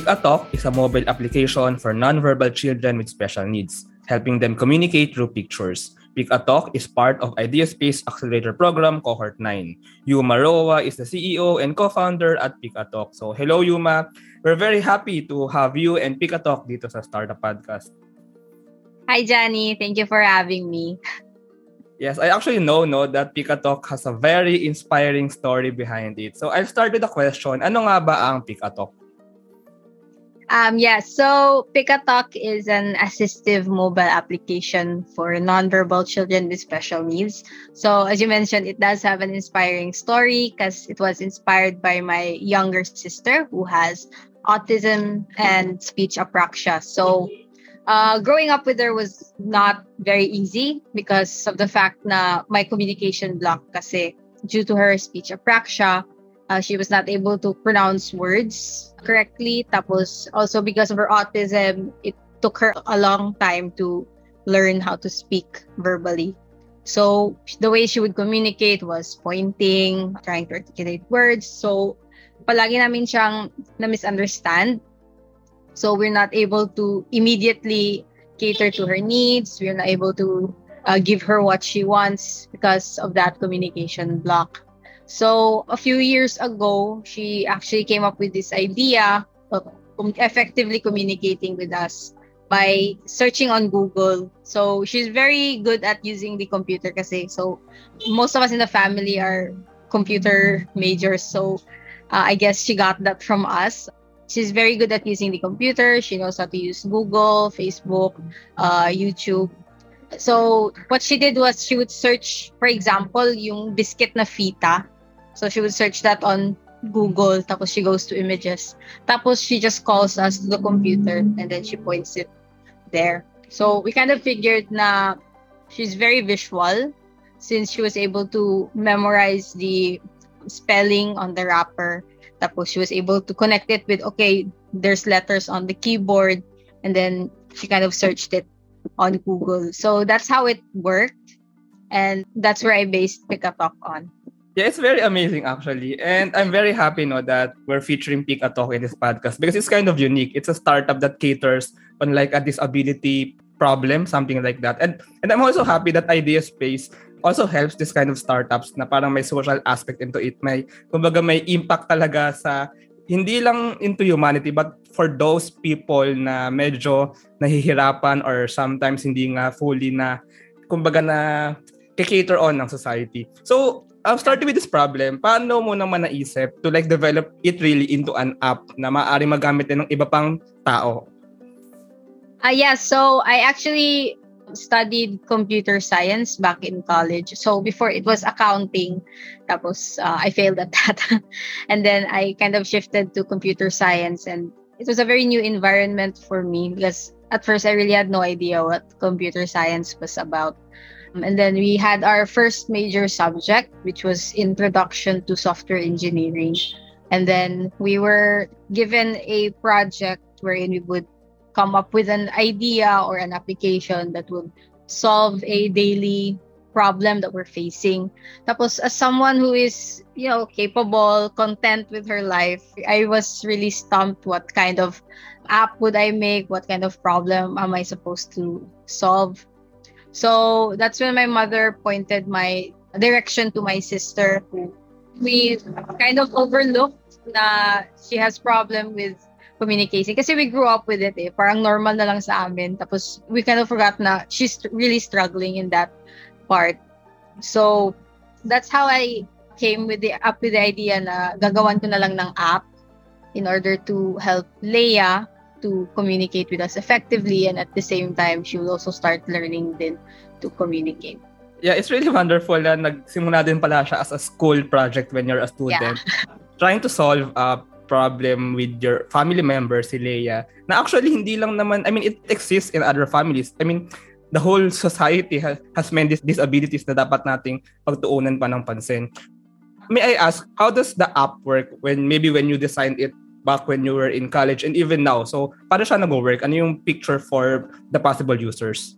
Talk is a mobile application for nonverbal children with special needs, helping them communicate through pictures. Talk is part of Ideaspace Accelerator Program Cohort 9. Yuma Roa is the CEO and co-founder at Talk. So hello Yuma, we're very happy to have you and Talk dito sa Startup Podcast. Hi Johnny, thank you for having me. Yes, I actually know no that Talk has a very inspiring story behind it. So I'll start with the question, ano nga ba ang Talk? Um, yeah, so Talk is an assistive mobile application for nonverbal children with special needs. So, as you mentioned, it does have an inspiring story because it was inspired by my younger sister who has autism and speech apraxia. So, uh, growing up with her was not very easy because of the fact na my communication block kasi due to her speech apraxia, uh, she was not able to pronounce words correctly. Tapos also because of her autism, it took her a long time to learn how to speak verbally. So the way she would communicate was pointing, trying to articulate words. So palagi namin siyang na-misunderstand. So we're not able to immediately cater to her needs. We're not able to uh, give her what she wants because of that communication block. So a few years ago, she actually came up with this idea of effectively communicating with us by searching on Google. So she's very good at using the computer kasi. So most of us in the family are computer majors. So uh, I guess she got that from us. She's very good at using the computer. She knows how to use Google, Facebook, uh, YouTube. So what she did was she would search, for example, yung biscuit na fita. So she would search that on Google, tapos she goes to images. Tapos she just calls us to the computer and then she points it there. So we kind of figured na she's very visual since she was able to memorize the spelling on the wrapper. Tapos she was able to connect it with, okay, there's letters on the keyboard. And then she kind of searched it on Google. So that's how it worked. And that's where I based Pick a Talk on. Yeah, it's very amazing actually. And I'm very happy no that we're featuring Peak Talk in this podcast because it's kind of unique. It's a startup that caters on like a disability problem, something like that. And and I'm also happy that Idea Space also helps this kind of startups na parang may social aspect into it. May kumbaga may impact talaga sa hindi lang into humanity but for those people na medyo nahihirapan or sometimes hindi nga fully na kumbaga na cater on ng society. So, uh, starting with this problem, paano mo naman naisip to like develop it really into an app na maaari magamit din ng iba pang tao? Uh, yeah, so I actually studied computer science back in college. So before it was accounting, tapos uh, I failed at that. and then I kind of shifted to computer science and it was a very new environment for me because at first I really had no idea what computer science was about. And then we had our first major subject, which was Introduction to Software Engineering. And then we were given a project wherein we would come up with an idea or an application that would solve a daily problem that we're facing. Tapos, as someone who is, you know, capable, content with her life, I was really stumped what kind of app would I make? What kind of problem am I supposed to solve? So that's when my mother pointed my direction to my sister who we kind of overlooked na she has problem with communication kasi we grew up with it eh. Parang normal na lang sa amin. Tapos we kind of forgot na she's really struggling in that part. So that's how I came with the up with the idea na gagawan ko na lang ng app in order to help Leia to communicate with us effectively and at the same time she will also start learning then to communicate. Yeah it's really wonderful na nagsimula din pala siya as a school project when you're a student. Yeah. trying to solve a problem with your family member si Leia na actually hindi lang naman I mean it exists in other families. I mean the whole society has, has many disabilities na dapat nating pagtuunan pa ng pansin. May I ask how does the app work when maybe when you designed it back when you were in college and even now. So, paano siya nag-work? Ano yung picture for the possible users?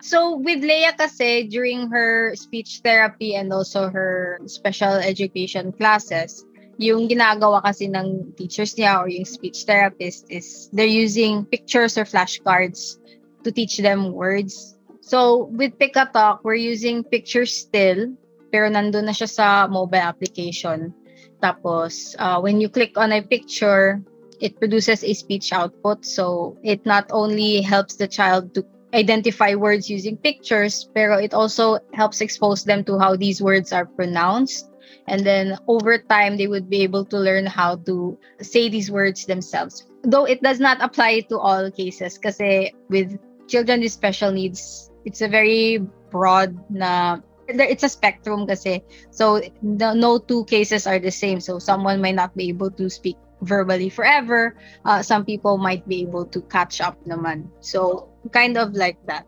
So, with Leia kasi, during her speech therapy and also her special education classes, yung ginagawa kasi ng teachers niya or yung speech therapist is they're using pictures or flashcards to teach them words. So, with Pika Talk, we're using pictures still, pero nandun na siya sa mobile application. Tapos, uh, when you click on a picture, it produces a speech output. So, it not only helps the child to identify words using pictures, pero it also helps expose them to how these words are pronounced. And then over time, they would be able to learn how to say these words themselves. Though it does not apply to all cases, because with children with special needs, it's a very broad na it's a spectrum kasi. So the, no two cases are the same. So someone might not be able to speak verbally forever. Uh, some people might be able to catch up naman. So kind of like that.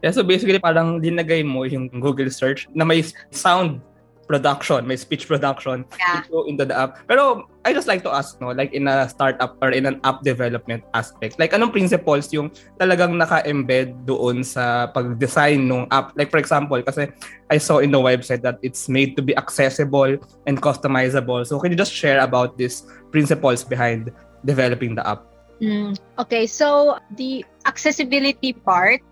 Yeah, so basically parang dinagay mo yung Google search na may sound production, may speech production yeah. into the app. Pero I just like to ask, no, like in a startup or in an app development aspect, like anong principles yung talagang naka-embed doon sa pag-design ng app? Like for example, kasi I saw in the website that it's made to be accessible and customizable. So can you just share about these principles behind developing the app? Mm, okay, so the accessibility part,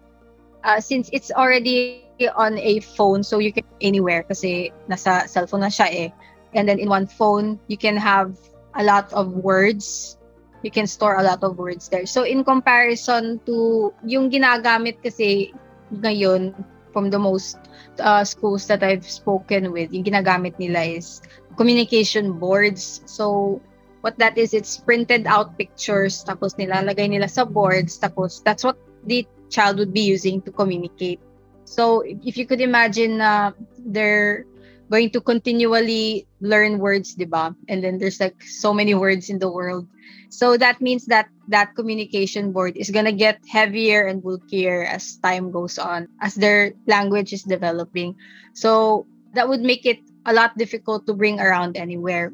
uh, since it's already on a phone so you can anywhere kasi nasa cellphone na siya eh. And then in one phone, you can have a lot of words. You can store a lot of words there. So in comparison to yung ginagamit kasi ngayon from the most uh, schools that I've spoken with, yung ginagamit nila is communication boards. So what that is, it's printed out pictures, tapos nilalagay nila sa boards, tapos that's what the child would be using to communicate. So if you could imagine uh, they're going to continually learn words, diba? And then there's like so many words in the world. So that means that that communication board is gonna get heavier and bulkier as time goes on, as their language is developing. So that would make it a lot difficult to bring around anywhere.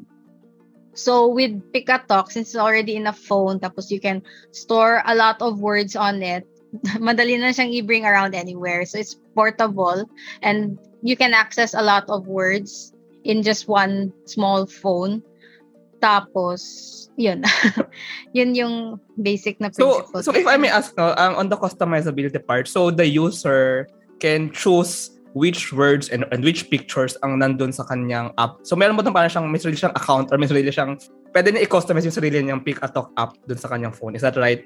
So with Pika Talk, since it's already in a phone, tapos you can store a lot of words on it, madali na siyang i-bring around anywhere. So it's portable and you can access a lot of words in just one small phone. Tapos, yun. yun yung basic na principle. So, so if I may ask, no, um, on the customizability part, so the user can choose which words and, and which pictures ang nandun sa kanyang app. So meron mo doon parang siyang, may sarili siyang account or may sarili siyang, pwede niya i-customize yung sarili niyang Pick a Talk app dun sa kanyang phone. Is that right?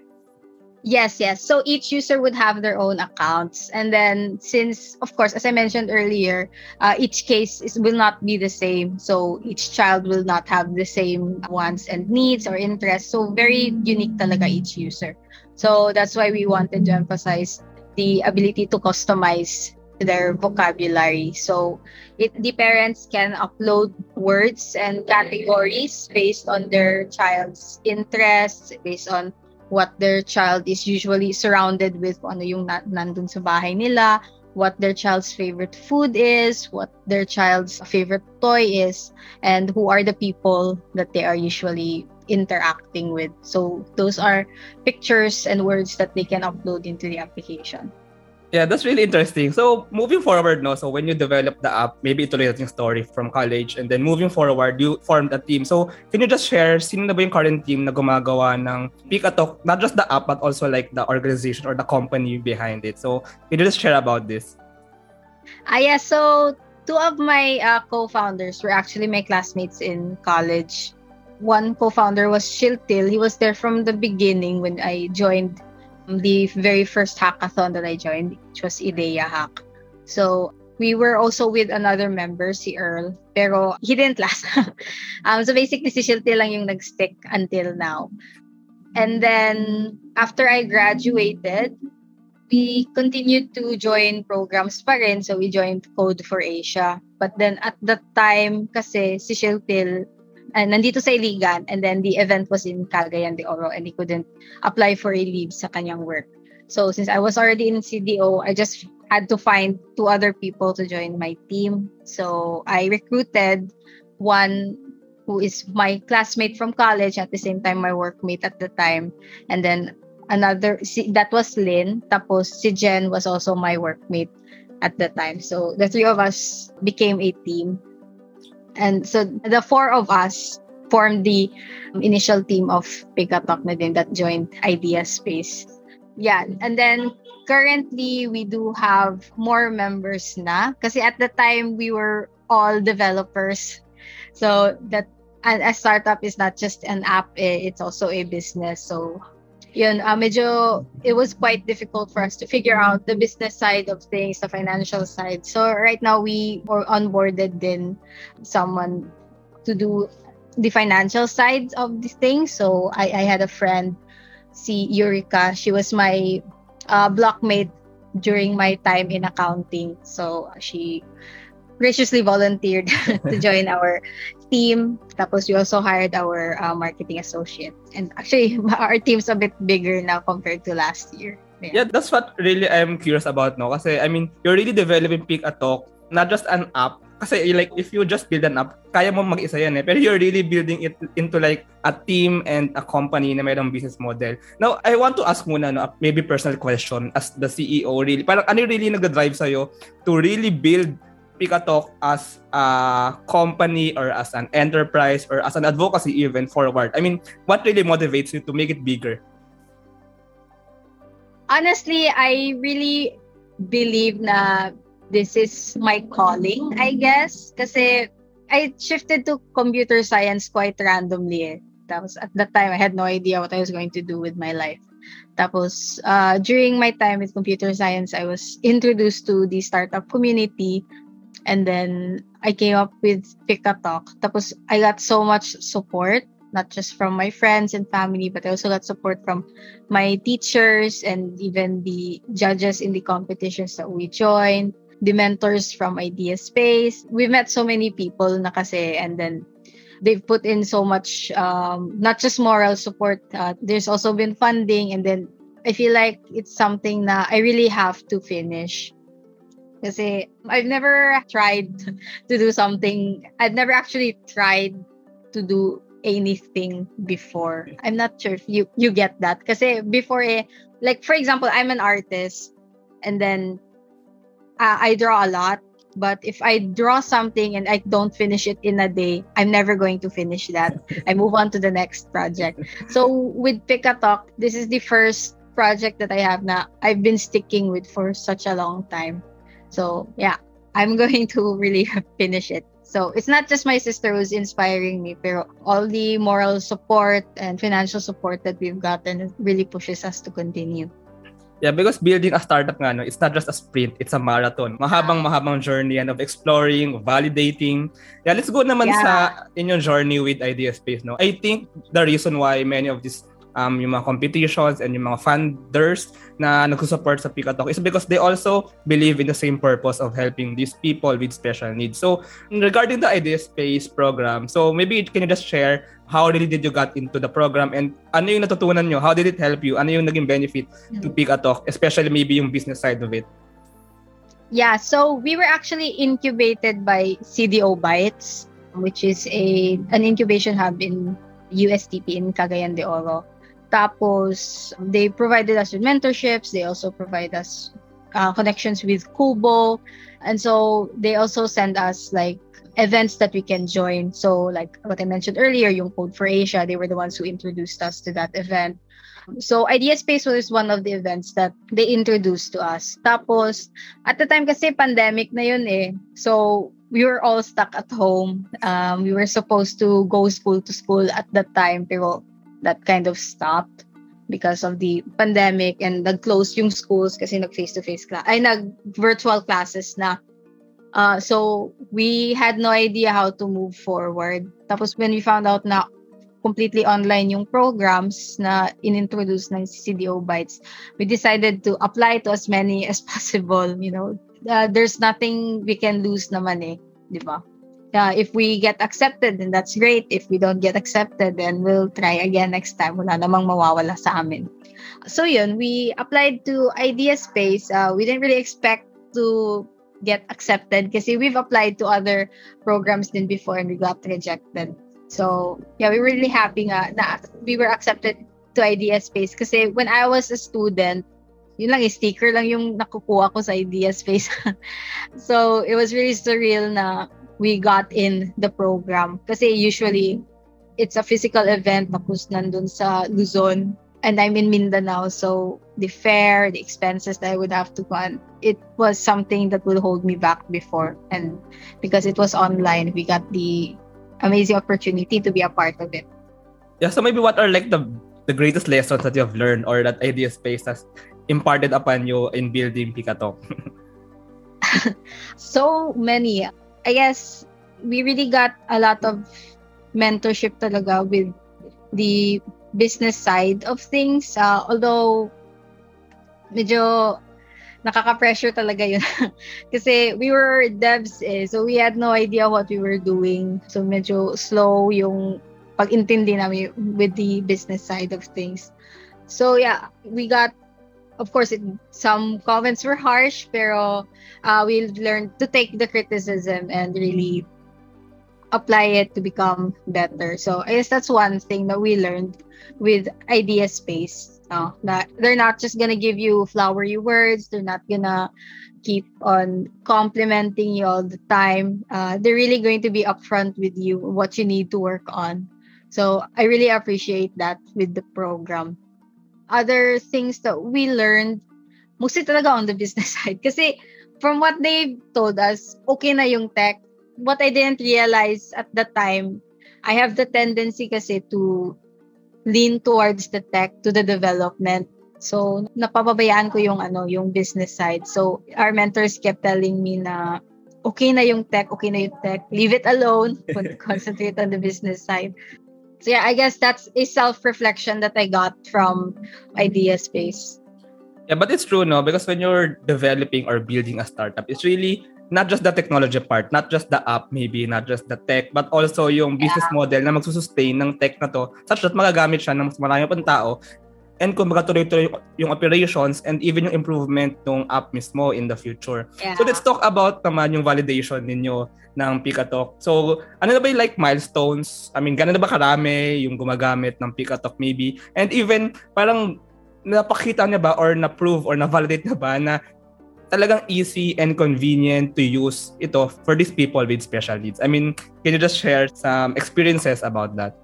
Yes, yes. So each user would have their own accounts. And then since, of course, as I mentioned earlier, uh, each case is, will not be the same. So each child will not have the same wants and needs or interests. So very unique talaga each user. So that's why we wanted to emphasize the ability to customize their vocabulary. So it, the parents can upload words and categories based on their child's interests, based on what their child is usually surrounded with, ano yung na- nandun sa bahay nila, what their child's favorite food is, what their child's favorite toy is, and who are the people that they are usually interacting with. So those are pictures and words that they can upload into the application. Yeah, that's really interesting. So, moving forward, no, so when you develop the app, maybe ituloy natin yung story from college and then moving forward, you formed a team. So, can you just share, sino na ba yung current team na gumagawa ng Pikatok, not just the app, but also like the organization or the company behind it? So, can you just share about this? Ah, yeah, so two of my uh, co-founders were actually my classmates in college. One co-founder was Shiltil. He was there from the beginning when I joined the very first hackathon that I joined, which was Idea Hack. So we were also with another member, si Earl, pero he didn't last. um, so basically, si Shilty lang yung nag-stick until now. And then, after I graduated, we continued to join programs pa rin. So, we joined Code for Asia. But then, at that time, kasi si Shiltil uh, nandito sa Iligan and then the event was in Cagayan de Oro and he couldn't apply for a leave sa kanyang work. So since I was already in CDO, I just had to find two other people to join my team. So I recruited one who is my classmate from college at the same time my workmate at the time and then another si, that was Lynn tapos si Jen was also my workmate at the time. So the three of us became a team And so the four of us formed the initial team of Pikatalk na din that joined Idea Space. Yeah, and then currently we do have more members na kasi at the time we were all developers. So that a startup is not just an app, eh, it's also a business. So yun, uh, medyo, it was quite difficult for us to figure out the business side of things, the financial side. So right now we were onboarded then someone to do the financial side of the thing. So I, I had a friend, si Eureka. She was my uh, blockmate during my time in accounting. So she graciously volunteered to join our team. Tapos we also hired our uh, marketing associate. And actually, our team's a bit bigger now compared to last year. Yeah. yeah, that's what really I'm curious about, no? Kasi, I mean, you're really developing Pick a Talk, not just an app, kasi like if you just build an app, kaya mo mag-isa yan eh. Pero you're really building it into like a team and a company na mayroong business model. Now, I want to ask muna, no, maybe personal question as the CEO really. Parang ano really nag-drive sa'yo to really build Pikatalk as a company or as an enterprise or as an advocacy even forward? I mean, what really motivates you to make it bigger? Honestly, I really believe na this is my calling, I guess. Kasi I shifted to computer science quite randomly eh. Tapos at that time, I had no idea what I was going to do with my life. Tapos, uh, during my time with computer science, I was introduced to the startup community. And then, I came up with Talk. Tapos, I got so much support, not just from my friends and family, but I also got support from my teachers and even the judges in the competitions that we joined the mentors from Idea Space. We've met so many people na kasi and then they've put in so much um, not just moral support uh, there's also been funding and then I feel like it's something that I really have to finish kasi I've never tried to do something I've never actually tried to do anything before I'm not sure if you you get that kasi before eh, like for example I'm an artist and then uh, I draw a lot. But if I draw something and I don't finish it in a day, I'm never going to finish that. I move on to the next project. So with Pick a Talk, this is the first project that I have now. I've been sticking with for such a long time. So yeah, I'm going to really finish it. So it's not just my sister who's inspiring me, but all the moral support and financial support that we've gotten really pushes us to continue. Yeah, because building a startup nga, no, it's not just a sprint, it's a marathon. Mahabang-mahabang journey yan of exploring, validating. Yeah, let's go naman yeah. sa inyong journey with Idea Space. No? I think the reason why many of these um, yung mga competitions and yung mga funders na nagsusupport sa Pikatalk is because they also believe in the same purpose of helping these people with special needs. So, regarding the Idea Space program, so maybe can you just share how really did you got into the program and ano yung natutunan nyo? How did it help you? Ano yung naging benefit to Pikatalk, especially maybe yung business side of it? Yeah, so we were actually incubated by CDO Bytes, which is a an incubation hub in USTP in Cagayan de Oro. Tapos, they provided us with mentorships. They also provide us uh, connections with Kubo. And so, they also send us like events that we can join. So, like what I mentioned earlier, yung Code for Asia, they were the ones who introduced us to that event. So, Idea Space was one of the events that they introduced to us. Tapos, at the time kasi pandemic na yun eh. So, we were all stuck at home. Um, we were supposed to go school to school at that time, pero that kind of stopped because of the pandemic and nag-close yung schools kasi nag face-to-face class ay nag virtual classes na. Uh, so we had no idea how to move forward. Tapos when we found out na completely online yung programs na inintroduce ng CDO Bytes we decided to apply to as many as possible you know. Uh, there's nothing we can lose naman eh di ba uh, if we get accepted, then that's great. If we don't get accepted, then we'll try again next time. Wala namang mawawala sa amin. So yun, we applied to Idea Space. Uh, we didn't really expect to get accepted kasi we've applied to other programs din before and we got rejected. So, yeah, we were really happy nga na we were accepted to Idea Space kasi when I was a student, yun lang, sticker lang yung nakukuha ko sa Idea Space. so, it was really surreal na we got in the program. Kasi usually, it's a physical event tapos nandun sa Luzon and I'm in Mindanao. So the fare, the expenses that I would have to fund, it was something that would hold me back before. And because it was online, we got the amazing opportunity to be a part of it. Yeah, so maybe what are like the the greatest lessons that you have learned or that Idea Space has imparted upon you in building Pikatok? so many. I guess we really got a lot of mentorship talaga with the business side of things. Uh, although, medyo nakaka-pressure talaga yun. Kasi we were devs eh, so we had no idea what we were doing. So medyo slow yung pag-intindi namin with the business side of things. So yeah, we got of course it, some comments were harsh pero uh, we learned to take the criticism and really apply it to become better. So I guess that's one thing that we learned with Idea Space. Uh, that they're not just gonna give you flowery words. They're not gonna keep on complimenting you all the time. Uh, they're really going to be upfront with you what you need to work on. So I really appreciate that with the program. Other things that we learned, mostly talaga on the business side. Kasi from what they've told us, okay na yung tech. What I didn't realize at the time, I have the tendency kasi to lean towards the tech, to the development. So, napapabayaan ko yung ano, yung business side. So, our mentors kept telling me na okay na yung tech, okay na yung tech. Leave it alone. Concentrate on the business side. So yeah, I guess that's a self-reflection that I got from Idea Space. Yeah, but it's true, no? Because when you're developing or building a startup, it's really not just the technology part, not just the app maybe, not just the tech, but also yung business yeah. model na magsusustain ng tech na to such that magagamit siya ng mas marami pang tao and kung tuloy-tuloy yung operations and even yung improvement ng app mismo in the future. Yeah. So let's talk about naman yung validation ninyo ng Pikatok. So ano na ba yung like milestones? I mean, gano'n na ba karami yung gumagamit ng Pikatok maybe? And even parang napakita niya ba or na-prove or na-validate na ba na talagang easy and convenient to use ito for these people with special needs. I mean, can you just share some experiences about that?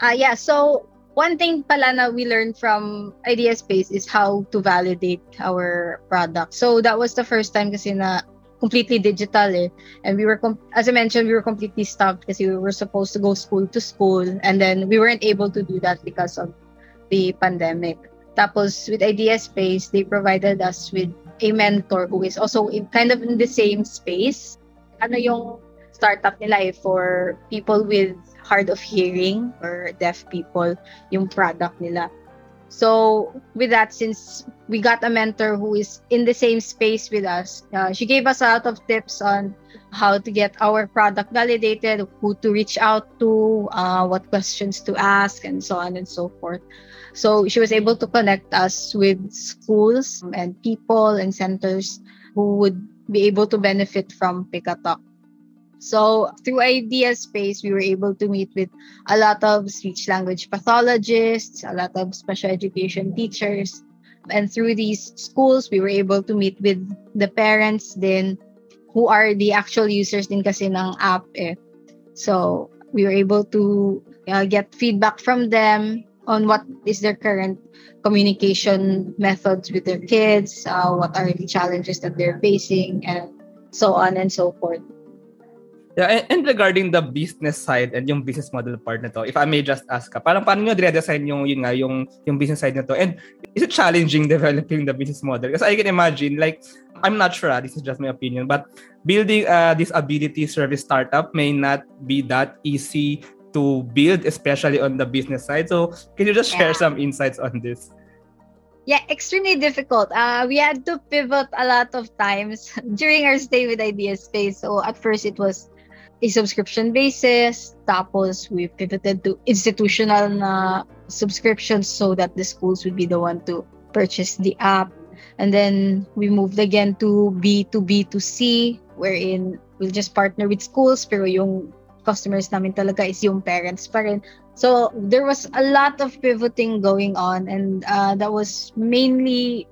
Uh, yeah, so one thing pala na we learned from Idea Space is how to validate our product. So that was the first time kasi na completely digital eh. And we were, as I mentioned, we were completely stumped kasi we were supposed to go school to school and then we weren't able to do that because of the pandemic. Tapos with Idea Space, they provided us with a mentor who is also in, kind of in the same space. Ano yung startup nila eh, for people with hard of hearing or deaf people, yung product nila. So with that, since we got a mentor who is in the same space with us, uh, she gave us a lot of tips on how to get our product validated, who to reach out to, uh, what questions to ask, and so on and so forth. So she was able to connect us with schools and people and centers who would be able to benefit from Pikatalk. So through Idea Space, we were able to meet with a lot of speech language pathologists, a lot of special education teachers. And through these schools, we were able to meet with the parents then who are the actual users din kasi ng app eh. So we were able to uh, get feedback from them on what is their current communication methods with their kids, uh, what are the challenges that they're facing, and so on and so forth. Yeah, and, and regarding the business side and yung business model part nito, if I may just ask ka, parang paano nyo dire-design yung, yun nga, yung, yung business side nito? And is it challenging developing the business model? Because I can imagine, like, I'm not sure, ah, this is just my opinion, but building a disability service startup may not be that easy to build, especially on the business side. So can you just share yeah. some insights on this? Yeah, extremely difficult. Uh, we had to pivot a lot of times during our stay with Idea Space. So at first it was a subscription basis. Tapos, we pivoted to institutional na subscriptions so that the schools would be the one to purchase the app. And then we moved again to B2B2C, wherein we'll just partner with schools, pero yung customers namin talaga is yung parents pa rin. So, there was a lot of pivoting going on and uh, that was mainly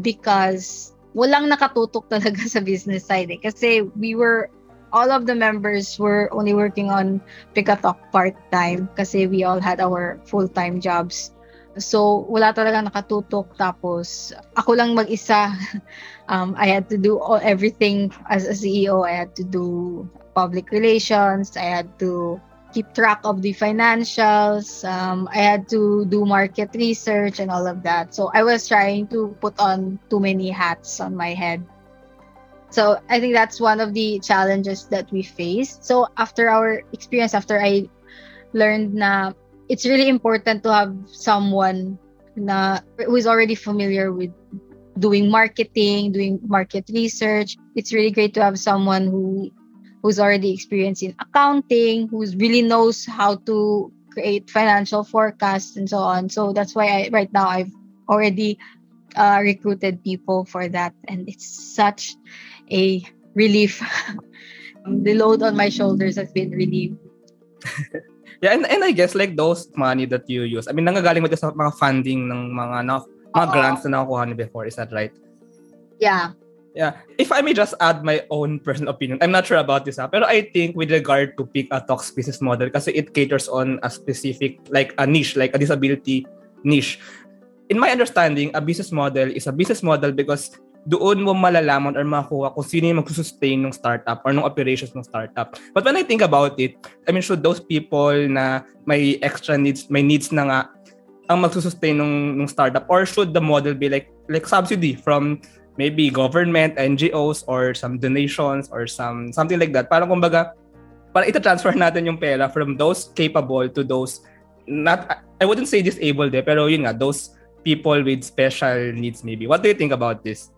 because walang nakatutok talaga sa business side eh. Kasi we were all of the members were only working on Pikatalk part-time kasi we all had our full-time jobs. So, wala talaga nakatutok. Tapos, ako lang mag-isa. um, I had to do all, everything as a CEO. I had to do public relations. I had to keep track of the financials. Um, I had to do market research and all of that. So, I was trying to put on too many hats on my head. So, I think that's one of the challenges that we faced. So, after our experience, after I learned na it's really important to have someone na who is already familiar with doing marketing, doing market research. It's really great to have someone who who's already experienced in accounting, who really knows how to create financial forecasts and so on. So that's why I right now I've already uh, recruited people for that, and it's such a relief. the load on my shoulders has been relieved. Yeah, and, and I guess like those money that you use, I mean, nangagaling mo sa mga funding ng mga, no, mga Uh-oh. grants na nakukuha niyo before. Is that right? Yeah. Yeah. If I may just add my own personal opinion, I'm not sure about this, ha, pero I think with regard to Pick a Talks business model, kasi it caters on a specific, like a niche, like a disability niche. In my understanding, a business model is a business model because doon mo malalaman or makuha kung sino yung magsusustain ng startup or ng operations ng startup. But when I think about it, I mean, should those people na may extra needs, may needs na nga, ang magsusustain ng, ng startup or should the model be like like subsidy from maybe government, NGOs or some donations or some something like that. Parang kumbaga, para ita-transfer natin yung pera from those capable to those not I wouldn't say disabled eh, pero yun nga, those people with special needs maybe. What do you think about this?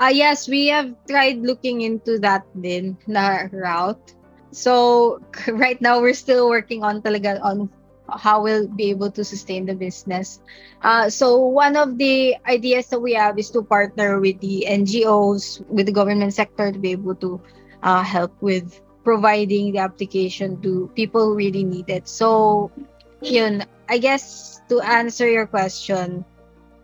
Uh, yes, we have tried looking into that din na route. So right now we're still working on talaga on how we'll be able to sustain the business. Uh, so one of the ideas that we have is to partner with the NGOs, with the government sector to be able to uh, help with providing the application to people who really need it. So yun, I guess to answer your question,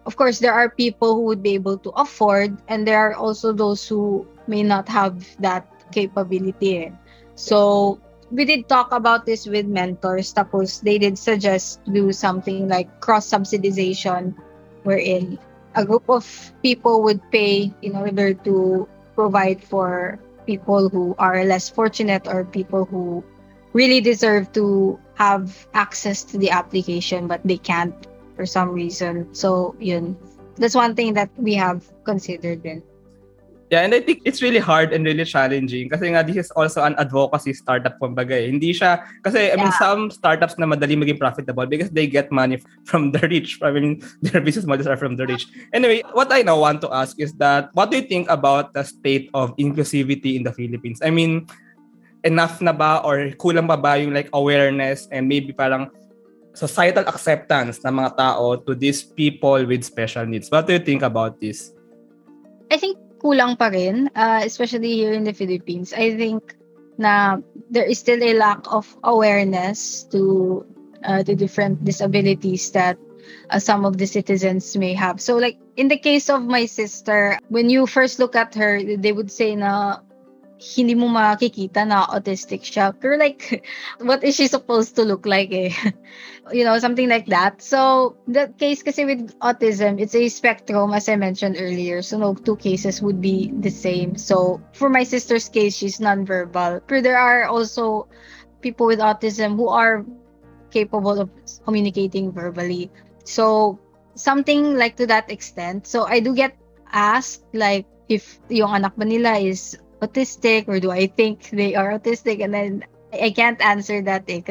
of course there are people who would be able to afford and there are also those who may not have that capability eh. so we did talk about this with mentors. Tapos they did suggest do something like cross subsidization wherein a group of people would pay in order to provide for people who are less fortunate or people who really deserve to have access to the application but they can't for some reason. So, yun. That's one thing that we have considered then. Yeah, and I think it's really hard and really challenging kasi nga this is also an advocacy startup kumbaga eh. Hindi siya, kasi I mean some startups na madali maging profitable because they get money from the rich. I mean, their business models are from the rich. Anyway, what I now want to ask is that what do you think about the state of inclusivity in the Philippines? I mean, enough na ba or kulang ba ba yung like awareness and maybe parang societal acceptance ng mga tao to these people with special needs. What do you think about this? I think kulang pa rin, uh, especially here in the Philippines. I think na there is still a lack of awareness to uh, the different disabilities that uh, some of the citizens may have. So like in the case of my sister, when you first look at her, they would say na hindi mo makikita na autistic siya. Pero like, what is she supposed to look like eh? you know, something like that. So, the case kasi with autism, it's a spectrum as I mentioned earlier. So, no two cases would be the same. So, for my sister's case, she's nonverbal. But there are also people with autism who are capable of communicating verbally. So, something like to that extent. So, I do get asked like if yung anak ba nila is autistic or do I think they are autistic? And then I can't answer that eh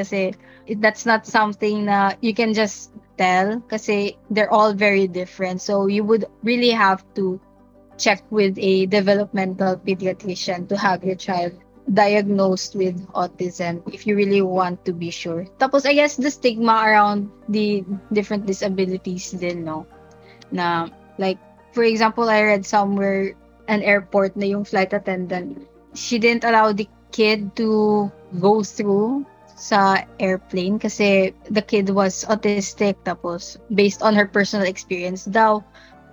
that's not something na you can just tell kasi they're all very different. So you would really have to check with a developmental pediatrician to have your child diagnosed with autism if you really want to be sure. Tapos I guess the stigma around the different disabilities din no na like for example I read somewhere an airport na yung flight attendant, she didn't allow the kid to go through sa airplane kasi the kid was autistic tapos based on her personal experience daw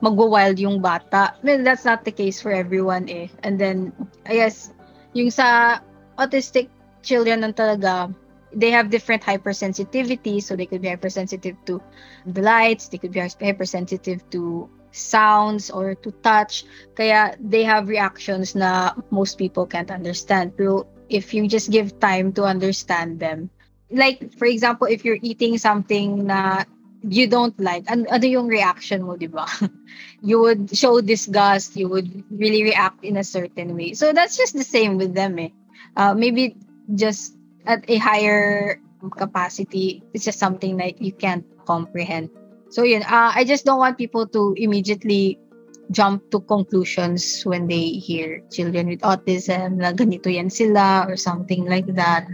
magwa-wild yung bata. I mean, that's not the case for everyone eh. And then I guess yung sa autistic children ng talaga, they have different hypersensitivity. So they could be hypersensitive to the lights, they could be hypersensitive to sounds or to touch. Kaya they have reactions na most people can't understand. Pero if you just give time to understand them, like for example, if you're eating something na you don't like, an ano yung reaction mo, di ba? you would show disgust, you would really react in a certain way. So that's just the same with them eh. Uh, maybe just at a higher capacity, it's just something that you can't comprehend. So yun, uh, I just don't want people to immediately jump to conclusions when they hear children with autism, na ganito yan sila or something like that.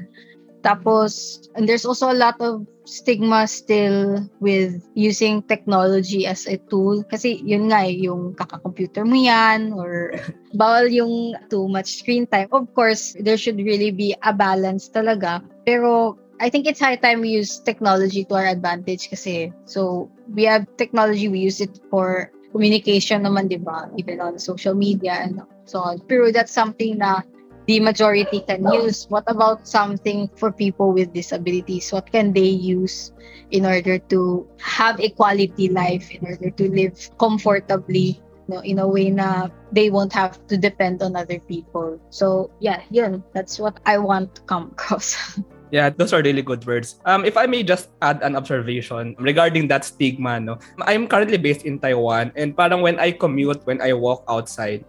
Tapos, and there's also a lot of stigma still with using technology as a tool. Kasi yun nga eh, yung kaka-computer mo yan or bawal yung too much screen time. Of course, there should really be a balance talaga. Pero I think it's high time we use technology to our advantage kasi so we have technology we use it for communication naman 'di ba? Even on social media and so on. Pero that's something na the majority can use. What about something for people with disabilities? What can they use in order to have a quality life in order to live comfortably you know, in a way na they won't have to depend on other people? So yeah yun. That's what i want to come across Yeah, those are really good words. Um, if I may just add an observation regarding that stigma, no, I'm currently based in Taiwan and parang when I commute, when I walk outside,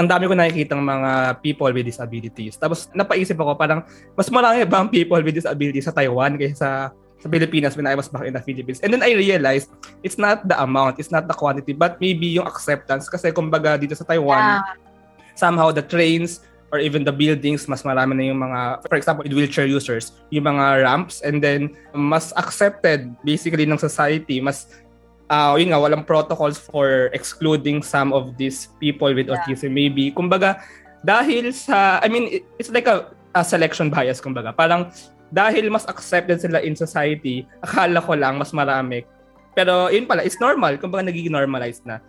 ang dami ko nakikita ng mga people with disabilities. Tapos napaisip ako parang mas marami bang people with disabilities sa Taiwan kaysa sa sa Pilipinas when I was back in the Philippines. And then I realized it's not the amount, it's not the quantity, but maybe yung acceptance kasi kumbaga dito sa Taiwan, yeah. somehow the trains or even the buildings, mas marami na yung mga, for example, wheelchair users, yung mga ramps, and then mas accepted basically ng society, mas uh, yun nga, walang protocols for excluding some of these people with yeah. autism maybe. Kumbaga, dahil sa, I mean, it's like a, a selection bias, kumbaga. Parang, dahil mas accepted sila in society, akala ko lang mas marami. Pero yun pala, it's normal. Kumbaga, nagiging normalized na.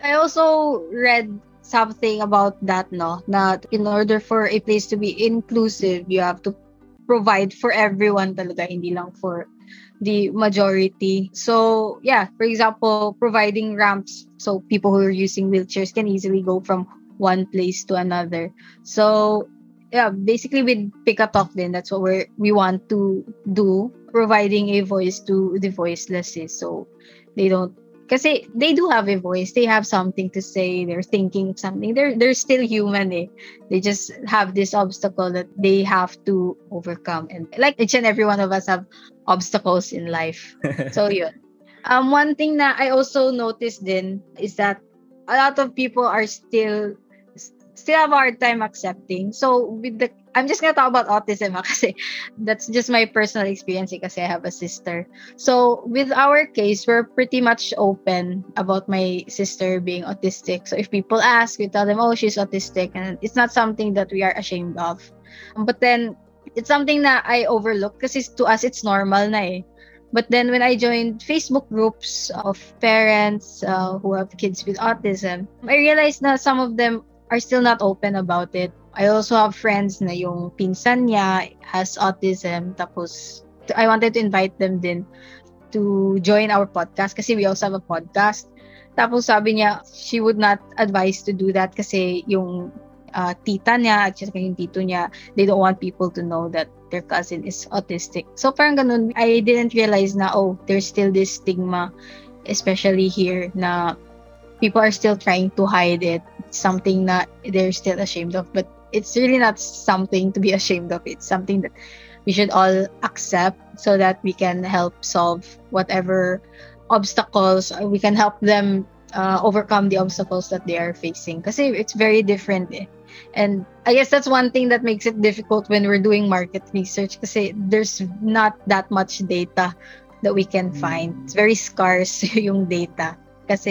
I also read something about that, no? That in order for a place to be inclusive, you have to provide for everyone talaga, hindi lang for the majority. So, yeah, for example, providing ramps so people who are using wheelchairs can easily go from one place to another. So, yeah, basically with Pick a Talk then that's what we we want to do, providing a voice to the voiceless. Eh. So they don't Kasi they do have a voice. They have something to say. They're thinking something. They're they're still human eh. They just have this obstacle that they have to overcome. And like each and every one of us have obstacles in life. so yun. Um, one thing that I also noticed then is that a lot of people are still still have a hard time accepting. So with the I'm just gonna talk about autism kasi that's just my personal experience because I have a sister. So with our case, we're pretty much open about my sister being autistic. So if people ask, we tell them, oh, she's autistic, and it's not something that we are ashamed of. But then it's something that I overlook because to us it's normal na eh. But then when I joined Facebook groups of parents uh, who have kids with autism, I realized that some of them are still not open about it. I also have friends na yung pinsan niya has autism. Tapos, I wanted to invite them din to join our podcast kasi we also have a podcast. Tapos sabi niya, she would not advise to do that kasi yung uh, tita niya at saka yung tito niya, they don't want people to know that their cousin is autistic. So parang ganun, I didn't realize na, oh, there's still this stigma, especially here, na people are still trying to hide it. something that they're still ashamed of. But it's really not something to be ashamed of. It's something that we should all accept so that we can help solve whatever obstacles we can help them uh, overcome the obstacles that they are facing. Because it's very different eh. and i guess that's one thing that makes it difficult when we're doing market research because there's not that much data that we can find. It's very scarce yung data because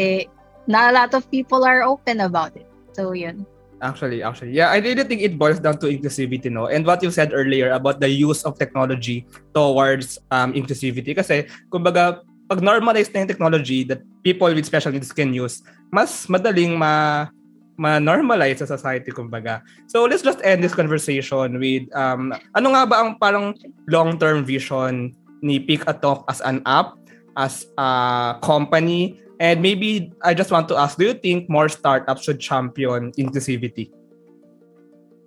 not a lot of people are open about it. So yun Actually, actually. Yeah, I really think it boils down to inclusivity, no? And what you said earlier about the use of technology towards um, inclusivity. Kasi, kumbaga, pag normalize na yung technology that people with special needs can use, mas madaling ma ma-normalize sa society, kumbaga. So, let's just end this conversation with, um, ano nga ba ang parang long-term vision ni Pick a Talk as an app, as a company, and maybe I just want to ask, do you think more startups should champion inclusivity?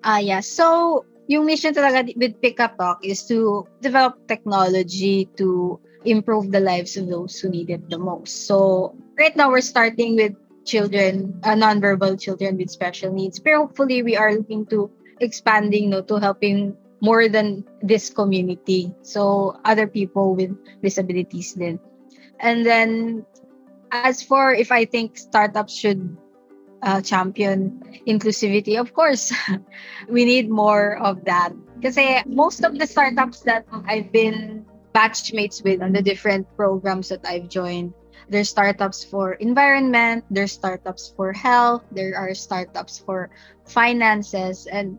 Ah, uh, yeah. So, yung mission talaga with Pick a Talk is to develop technology to improve the lives of those who need it the most. So, right now we're starting with children, uh, nonverbal children with special needs. But hopefully, we are looking to expanding no to helping more than this community. So other people with disabilities then. And then as for if I think startups should uh, champion inclusivity, of course, we need more of that. Because most of the startups that I've been batchmates with on the different programs that I've joined, there's startups for environment, there's startups for health, there are startups for finances, and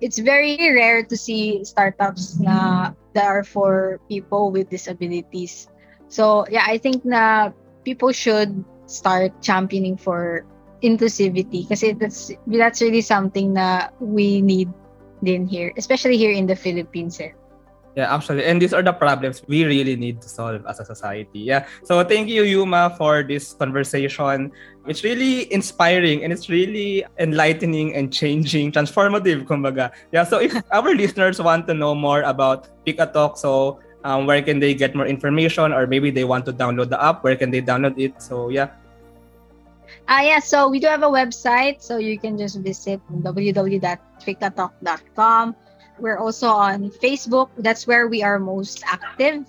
it's very rare to see startups na that are for people with disabilities. So yeah, I think na people should start championing for inclusivity kasi that's that's really something na we need din here, especially here in the Philippines. Eh. Yeah, actually. And these are the problems we really need to solve as a society. Yeah. So thank you, Yuma, for this conversation. It's really inspiring and it's really enlightening and changing, transformative, kumbaga. Yeah. So if our listeners want to know more about Pika Talk, so um, where can they get more information or maybe they want to download the app, where can they download it? So yeah. Ah, uh, yeah. So we do have a website. So you can just visit www.pikatalk.com We're also on Facebook. That's where we are most active.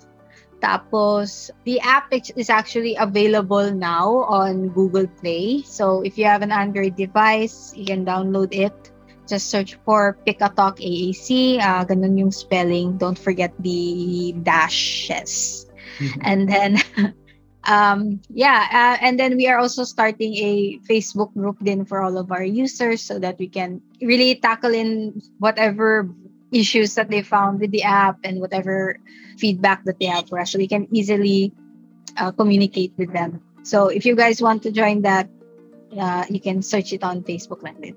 Tapos, the app is actually available now on Google Play. So, if you have an Android device, you can download it. Just search for Pick a Talk AAC. Uh, ganun yung spelling. Don't forget the dashes. Mm-hmm. And then, um, yeah, uh, and then we are also starting a Facebook group then for all of our users so that we can really tackle in whatever issues that they found with the app and whatever feedback that they have for us so we can easily uh, communicate with them so if you guys want to join that uh, you can search it on facebook like that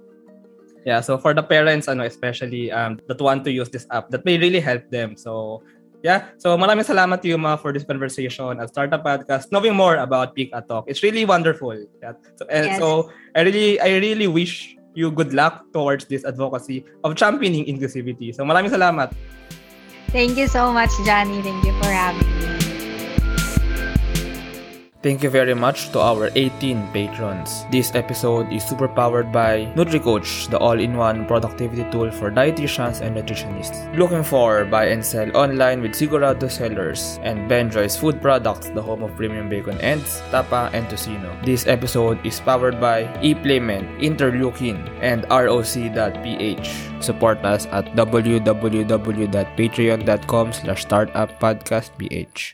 yeah so for the parents ano especially um, that want to use this app that may really help them so yeah so maraming salamat Yuma for this conversation at Startup Podcast knowing more about Peak at Talk it's really wonderful yeah. so, and yes. so I really I really wish you good luck towards this advocacy of championing inclusivity. So maraming salamat. Thank you so much, Johnny. Thank you for having me. Thank you very much to our 18 patrons. This episode is super powered by NutriCoach, the all-in-one productivity tool for dietitians and nutritionists. Looking for buy and sell online with Sigurado sellers and Benjoy's food products, the home of premium bacon ends, tapa, and tocino. This episode is powered by ePlayment, Interleukin, and ROC.ph. Support us at www.patreon.com slash startuppodcastph.